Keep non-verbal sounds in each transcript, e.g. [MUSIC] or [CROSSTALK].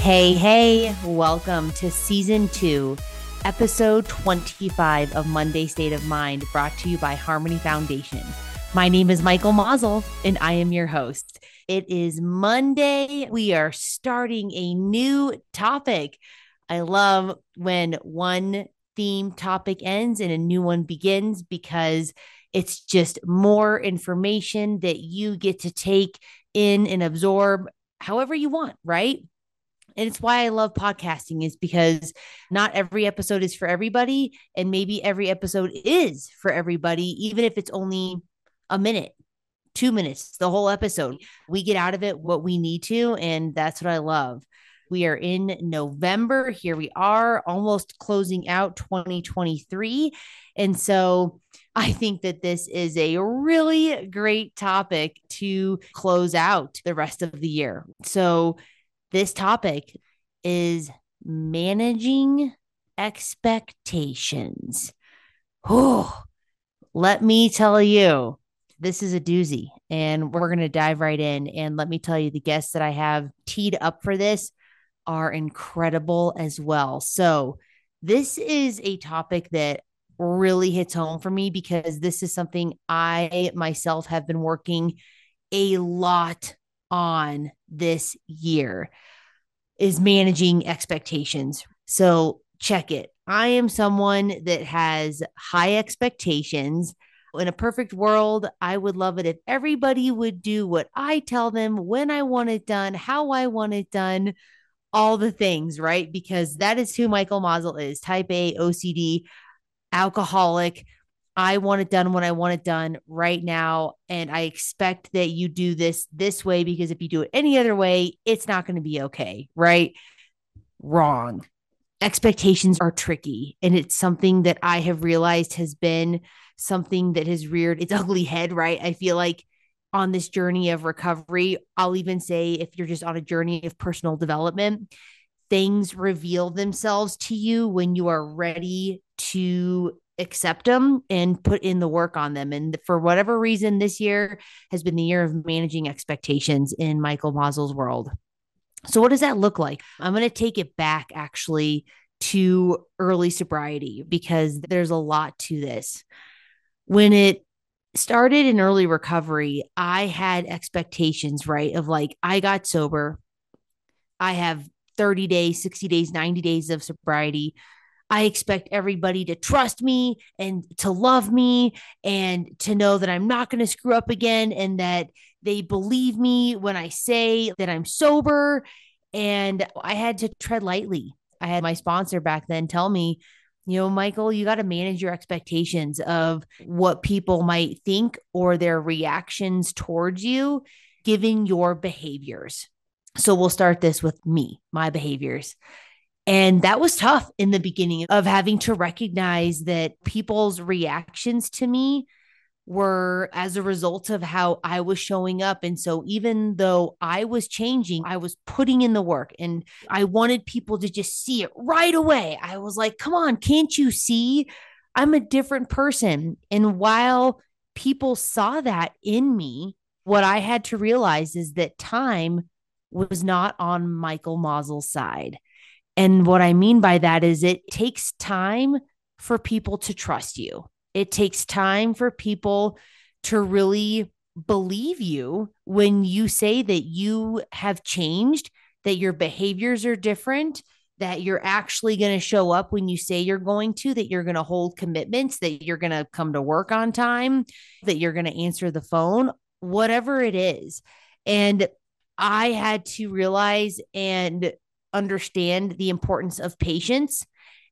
Hey, hey, welcome to season two, episode 25 of Monday State of Mind, brought to you by Harmony Foundation. My name is Michael Maassel, and I am your host. It is Monday. We are starting a new topic. I love when one theme topic ends and a new one begins because it's just more information that you get to take in and absorb however you want, right? And it's why I love podcasting is because not every episode is for everybody and maybe every episode is for everybody even if it's only a minute, 2 minutes, the whole episode. We get out of it what we need to and that's what I love. We are in November. Here we are, almost closing out 2023. And so I think that this is a really great topic to close out the rest of the year. So, this topic is managing expectations. Oh, let me tell you, this is a doozy, and we're going to dive right in. And let me tell you, the guests that I have teed up for this are incredible as well. So, this is a topic that really hits home for me because this is something I myself have been working a lot on this year is managing expectations. So check it. I am someone that has high expectations. In a perfect world, I would love it if everybody would do what I tell them when I want it done, how I want it done, all the things, right? Because that is who Michael Maassel is type A, OCD, alcoholic, I want it done when I want it done right now. And I expect that you do this this way because if you do it any other way, it's not going to be okay. Right? Wrong. Expectations are tricky. And it's something that I have realized has been something that has reared its [LAUGHS] ugly head. Right? I feel like on this journey of recovery, I'll even say if you're just on a journey of personal development, things reveal themselves to you when you are ready to accept them and put in the work on them. And for whatever reason, this year has been the year of managing expectations in Michael Maassel's world. So, what does that look like? I'm going to take it back actually to early sobriety because there's a lot to this. When it started in early recovery, I had expectations, right? Of like, I got sober, I have 30 days, 60 days, 90 days of sobriety. I expect everybody to trust me and to love me and to know that I'm not going to screw up again and that they believe me when I say that I'm sober. And I had to tread lightly. I had my sponsor back then tell me, you know, Michael, you got to manage your expectations of what people might think or their reactions towards you, given your behaviors. So we'll start this with me, my behaviors. And that was tough in the beginning of having to recognize that people's reactions to me were as a result of how I was showing up. And so, even though I was changing, I was putting in the work and I wanted people to just see it right away. I was like, come on, can't you see? I'm a different person. And while people saw that in me, what I had to realize is that time was not on Michael Maassel's side. And what I mean by that is it takes time for people to trust you. It takes time for people to really believe you when you say that you have changed, that your behaviors are different, that you're actually going to show up when you say you're going to, that you're going to hold commitments, that you're going to come to work on time, that you're going to answer the phone, whatever it is. And I had to realize and understand the importance of patience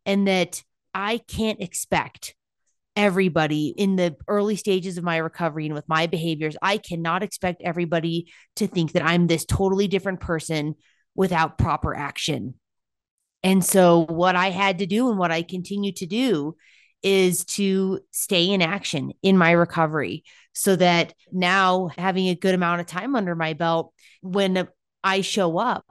and that I can't expect everybody in the early stages of my recovery and with my behaviors, I cannot expect everybody to think that I'm this totally different person without proper action. And so, what I had to do and what I continue to do is to stay in action in my recovery so that now having a good amount of time under my belt, when I show up,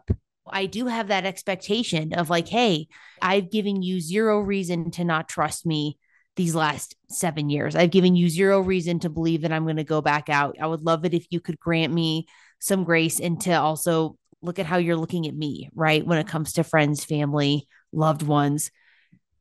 I do have that expectation of like, hey, I've given you zero reason to not trust me these last seven years. I've given you zero reason to believe that I'm going to go back out. I would love it if you could grant me some grace and to also look at how you're looking at me, right? When it comes to friends, family, loved ones.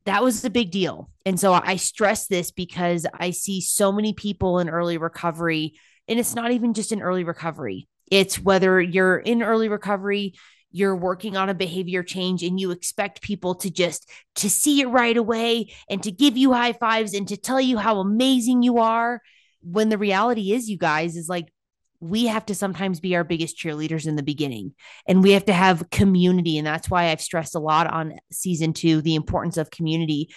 That was a big deal. And so I stress this because I see so many people in early recovery, and it's not even just in early recovery. It's whether you're in early recovery, you're working on a behavior change and you expect people to just to see it right away and to give you high fives and to tell you how amazing you are. When the reality is you guys is like we have to sometimes be our biggest cheerleaders in the beginning and we have to have community. And that's why I've stressed a lot on season 2 the importance of community.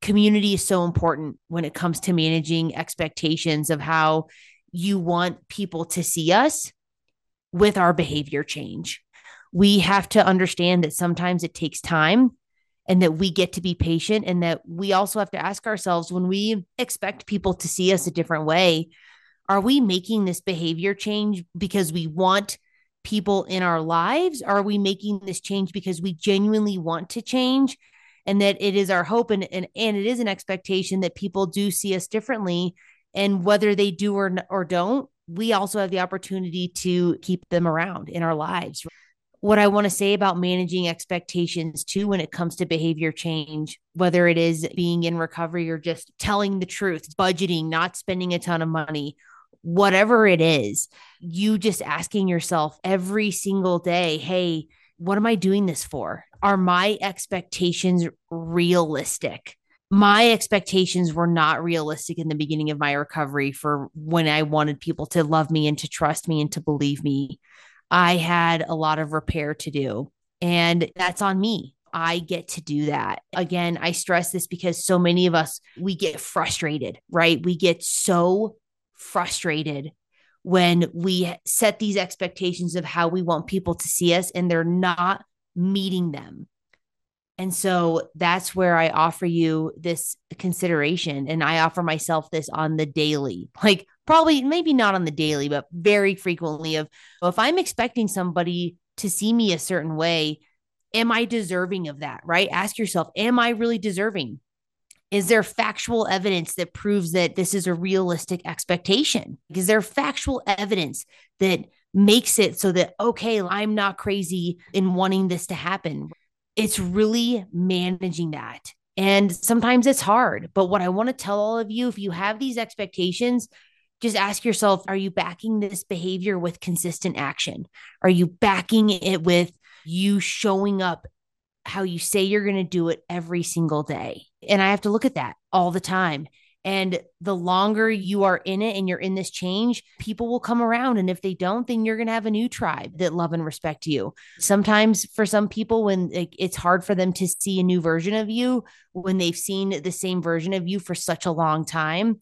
Community is so important when it comes to managing expectations of how you want people to see us with our behavior change we have to understand that sometimes it takes time and that we get to be patient and that we also have to ask ourselves when we expect people to see us a different way are we making this behavior change because we want people in our lives? Are we making this change because we genuinely want to change and that it is our hope and, and and it is an expectation that people do see us differently? And whether they do or or don't we also have the opportunity to keep them around in our lives what I want to say about managing expectations too when it comes to behavior change, whether it is being in recovery or just telling the truth, budgeting, not spending a ton of money, whatever it is, you just asking yourself every single day, hey, what am I doing this for? Are my expectations realistic? My expectations were not realistic in the beginning of my recovery for when I wanted people to love me and to trust me and to believe me I had a lot of repair to do, and that's on me. I get to do that. Again, I stress this because so many of us, we get frustrated, right? We get so frustrated when we set these expectations of how we want people to see us and they're not meeting them. And so that's where I offer you this consideration. And I offer myself this on the daily. Like, probably, maybe not on the daily, but very frequently of well, if I'm expecting somebody to see me a certain way, am I deserving of that? Right? Ask yourself, am I really deserving? Is there factual evidence that proves that this is a realistic expectation? Is there factual evidence that makes it so that, okay, I'm not crazy in wanting this to happen? it's really managing that. And sometimes it's hard. But what I want to tell all of you if you have these expectations, just ask yourself are you backing this behavior with consistent action? Are you backing it with you showing up how you say you're going to do it every single day? And I have to look at that all the time. And the longer you are in it and you're in this change, people will come around. And if they don't, then you're going to have a new tribe that love and respect you. Sometimes for some people, when it's hard for them to see a new version of you, when they've seen the same version of you for such a long time.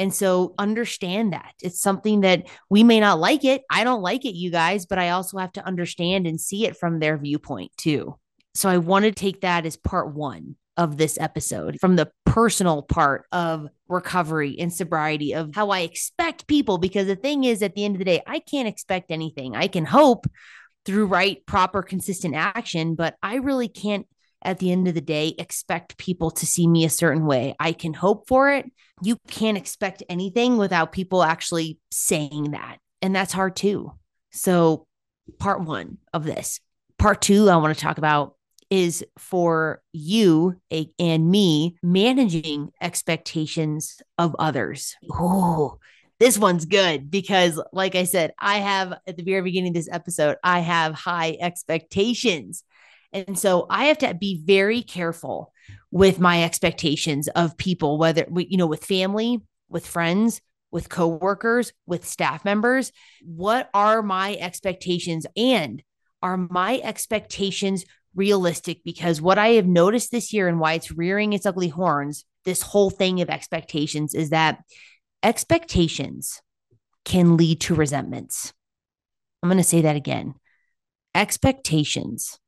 And so understand that it's something that we may not like it. I don't like it, you guys, but I also have to understand and see it from their viewpoint too. So I want to take that as part one of this episode from the personal part of recovery and sobriety of how I expect people. Because the thing is, at the end of the day, I can't expect anything. I can hope through right, proper, consistent action, but I really can't, at the end of the day, expect people to see me a certain way. I can hope for it. You can't expect anything without people actually saying that. And that's hard too. So, part one of this. Part two, I want to talk about is for you and me managing expectations of others. Oh, this one's good because, like I said, I have at the very beginning of this episode, I have high expectations. And so I have to be very careful with my expectations of people, whether, you know, with family, with friends, with coworkers, with staff members. What are my expectations? And are my expectations realistic because what I have noticed this year and why it's rearing its ugly horns, this whole thing of expectations is that expectations can lead to resentments. I'm going to say that again. Expectations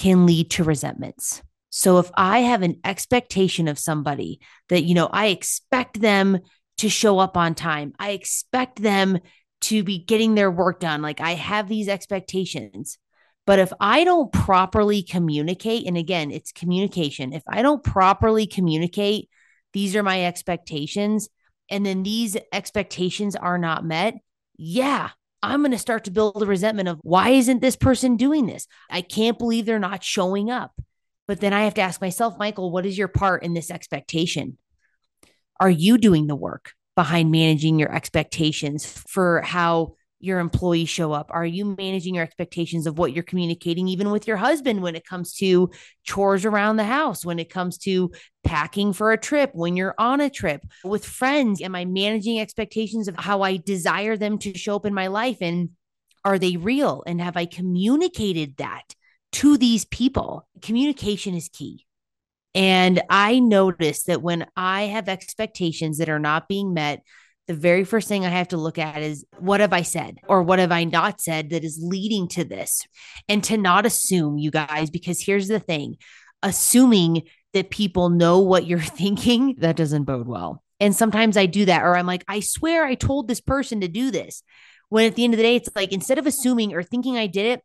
can lead to resentments. So if I have an expectation of somebody that, you know, I expect them to show up on time, I expect them to be getting their work done, like I have these expectations But if I don't properly communicate, and again, it's communication, if I don't properly communicate, these are my expectations, and then these expectations are not met, yeah, I'm going to start to build a resentment of why isn't this person doing this? I can't believe they're not showing up. But then I have to ask myself, Michael, what is your part in this expectation? Are you doing the work behind managing your expectations for how your employees show up? Are you managing your expectations of what you're communicating, even with your husband, when it comes to chores around the house, when it comes to packing for a trip, when you're on a trip with friends? Am I managing expectations of how I desire them to show up in my life? And are they real? And have I communicated that to these people? Communication is key. And I notice that when I have expectations that are not being met, the very first thing I have to look at is what have I said or what have I not said that is leading to this? And to not assume, you guys, because here's the thing assuming that people know what you're [LAUGHS] thinking, that doesn't bode well. And sometimes I do that, or I'm like, I swear I told this person to do this. When at the end of the day, it's like instead of assuming or thinking I did it,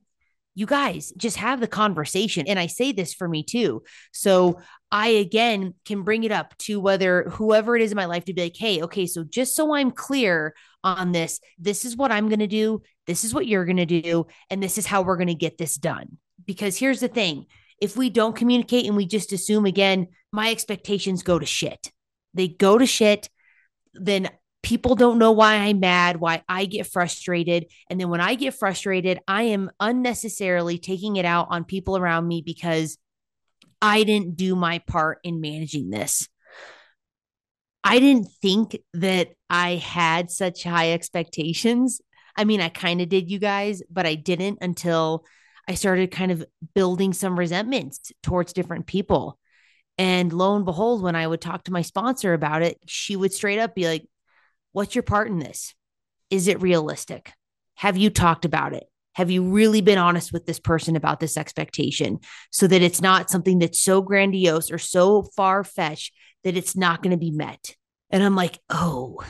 you guys just have the conversation. And I say this for me too. So I again can bring it up to whether whoever it is in my life to be like, hey, okay, so just so I'm clear on this, this is what I'm going to do. This is what you're going to do. And this is how we're going to get this done. Because here's the thing if we don't communicate and we just assume again, my expectations go to shit, they go to shit, then people don't know why I'm mad, why I get frustrated. And then when I get frustrated, I am unnecessarily taking it out on people around me because I didn't do my part in managing this. I didn't think that I had such high expectations. I mean, I kind of did, you guys, but I didn't until I started kind of building some resentments towards different people. And lo and behold, when I would talk to my sponsor about it, she would straight up be like, What's your part in this? Is it realistic? Have you talked about it? Have you really been honest with this person about this expectation so that it's not something that's so grandiose or so far fetched that it's not going to be met? And I'm like, oh,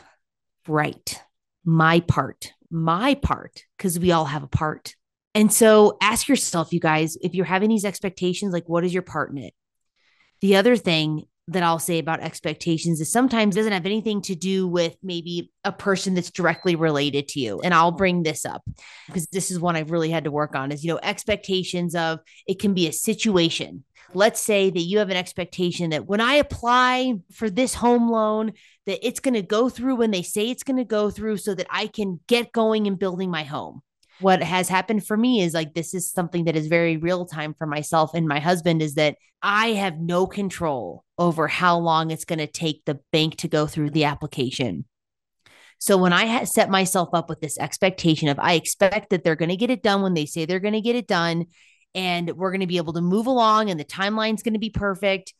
right. My part, my part, because we all have a part. And so ask yourself, you guys, if you're having these expectations, like, what is your part in it? The other thing that I'll say about expectations is sometimes doesn't have anything to do with maybe a person that's directly related to you. And I'll bring this up because this is one I've really had to work on is, you know, expectations of it can be a situation. Let's say that you have an expectation that when I apply for this home loan, that it's going to go through when they say it's going to go through so that I can get going and building my home what has happened for me is like this is something that is very real time for myself and my husband is that I have no control over how long it's going to take the bank to go through the application. So when I set myself up with this expectation of I expect that they're going to get it done when they say they're going to get it done and we're going to be able to move along and the timeline's going to be perfect,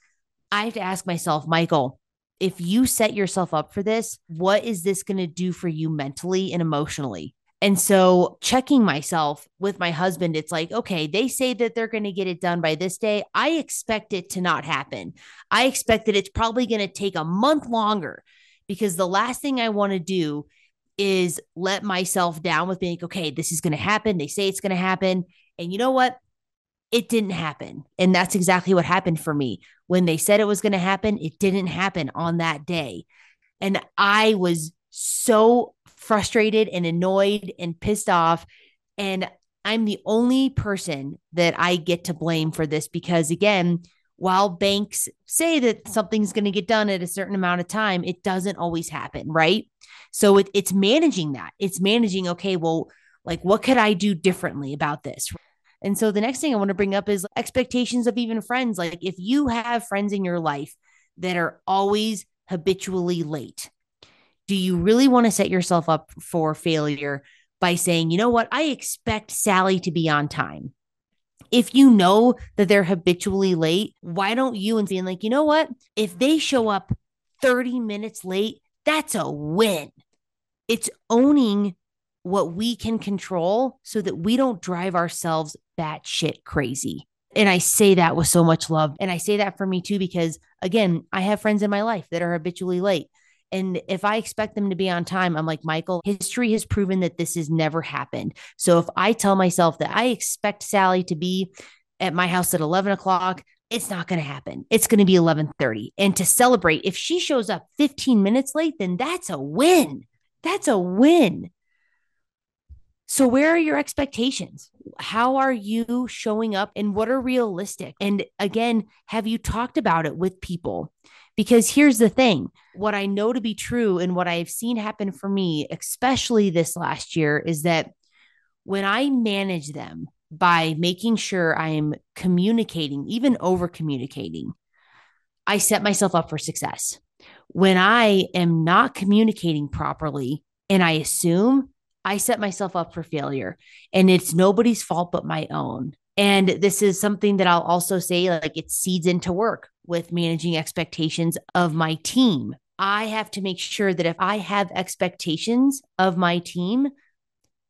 I have to ask myself, Michael, if you set yourself up for this, what is this going to do for you mentally and emotionally? And so checking myself with my husband, it's like, okay, they say that they're going to get it done by this day. I expect it to not happen. I expect that it's probably going to take a month longer because the last thing I want to do is let myself down with being, okay, this is going to happen. They say it's going to happen. And you know what? It didn't happen. And that's exactly what happened for me. When they said it was going to happen, it didn't happen on that day. And I was so frustrated and annoyed and pissed off. And I'm the only person that I get to blame for this because, again, while banks say that something's going to get done at a certain amount of time, it doesn't always happen, right? So it, it's managing that. It's managing, okay, well, like, what could I do differently about this? And so the next thing I want to bring up is expectations of even friends. Like, if you have friends in your life that are always habitually late, do you really want to set yourself up for failure by saying, you know what, I expect Sally to be on time? If you know that they're habitually late, why don't you and being like, you know what, if they show up 30 minutes late, that's a win. It's owning what we can control so that we don't drive ourselves batshit crazy. And I say that with so much love. And I say that for me too, because again, I have friends in my life that are habitually late. And if I expect them to be on time, I'm like, Michael, history has proven that this has never happened. So if I tell myself that I expect Sally to be at my house at 11 o'clock, it's not going to happen. It's going to be 11:30. And to celebrate, if she shows up 15 minutes late, then that's a win. That's a win. So, where are your expectations? How are you showing up and what are realistic? And again, have you talked about it with people? Because here's the thing what I know to be true and what I've seen happen for me, especially this last year, is that when I manage them by making sure I am communicating, even over communicating, I set myself up for success. When I am not communicating properly and I assume, I set myself up for failure and it's nobody's fault but my own. And this is something that I'll also say like it seeds into work with managing expectations of my team. I have to make sure that if I have expectations of my team,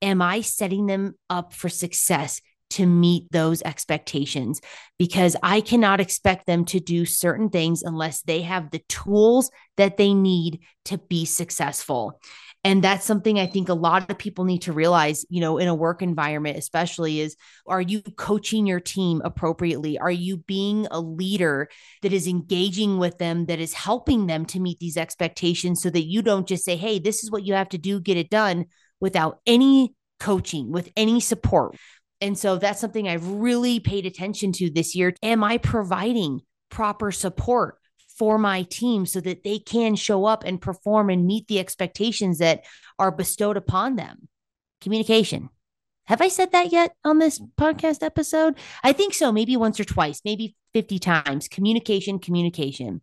am I setting them up for success to meet those expectations? Because I cannot expect them to do certain things unless they have the tools that they need to be successful. And that's something I think a lot of people need to realize, you know, in a work environment, especially is are you coaching your team appropriately? Are you being a leader that is engaging with them, that is helping them to meet these expectations so that you don't just say, hey, this is what you have to do, get it done without any coaching, with any support. And so that's something I've really paid attention to this year. Am I providing proper support? For my team so that they can show up and perform and meet the expectations that are bestowed upon them. Communication. Have I said that yet on this podcast episode? I think so, maybe once or twice, maybe 50 times. Communication, communication.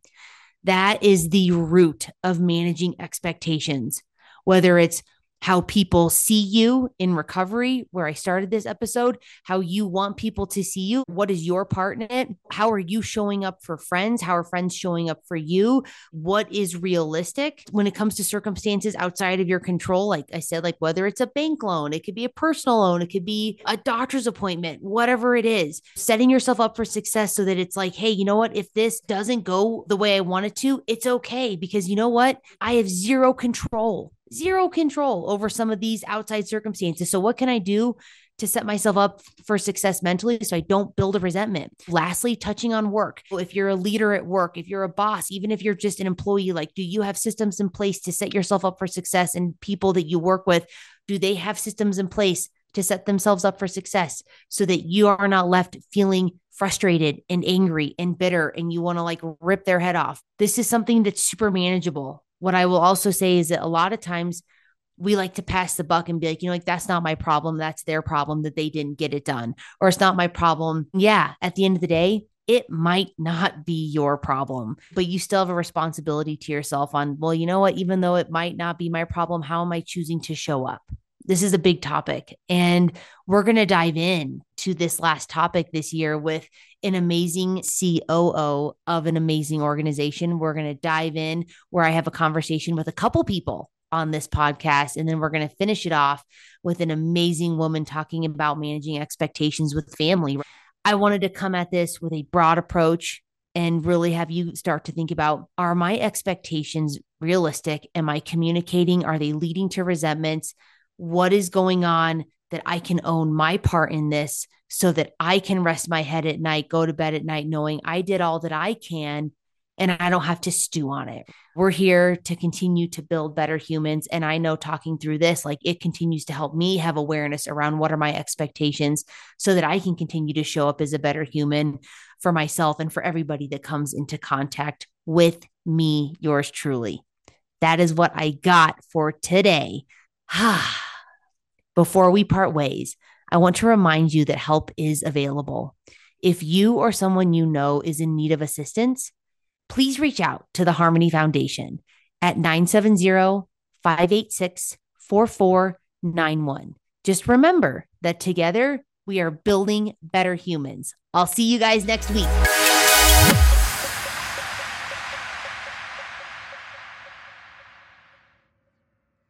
That is the root of managing expectations, whether it's how people see you in recovery, where I started this episode, how you want people to see you. What is your part in it? How are you showing up for friends? How are friends showing up for you? What is realistic when it comes to circumstances outside of your control? Like I said, like whether it's a bank loan, it could be a personal loan, it could be a doctor's appointment, whatever it is, setting yourself up for success so that it's like, hey, you know what? If this doesn't go the way I want it to, it's okay because you know what? I have zero control zero control over some of these outside circumstances. So, what can I do to set myself up for success mentally so I don't build a resentment? Lastly, touching on work. If you're a leader at work, if you're a boss, even if you're just an employee, like, do you have systems in place to set yourself up for success and people that you work with? Do they have systems in place to set themselves up for success so that you are not left feeling frustrated and angry and bitter and you want to like rip their head off? This is something that's super manageable what I will also say is that a lot of times we like to pass the buck and be like, you know, like that's not my problem. That's their problem that they didn't get it done. Or it's not my problem. Yeah. At the end of the day, it might not be your problem, but you still have a responsibility to yourself on, well, you know what? Even though it might not be my problem, how am I choosing to show up? This is a big topic. And we're going to dive in to this last topic this year with an amazing COO of an amazing organization. We're going to dive in where I have a conversation with a couple people on this podcast. And then we're going to finish it off with an amazing woman talking about managing expectations with family. I wanted to come at this with a broad approach and really have you start to think about are my expectations realistic? Am I communicating? Are they leading to resentments? What is going on that I can own my part in this so that I can rest my head at night, go to bed at night, knowing I did all that I can and I don't have to stew on it. We're here to continue to build better humans. And I know talking through this, like it continues to help me have awareness around what are my expectations so that I can continue to show up as a better human for myself and for everybody that comes into contact with me, yours truly. That is what I got for today. [SIGHS] Ah. Before we part ways, I want to remind you that help is available. If you or someone you know is in need of assistance, please reach out to the Harmony Foundation at 970 586 4491. Just remember that together we are building better humans. I'll see you guys next week.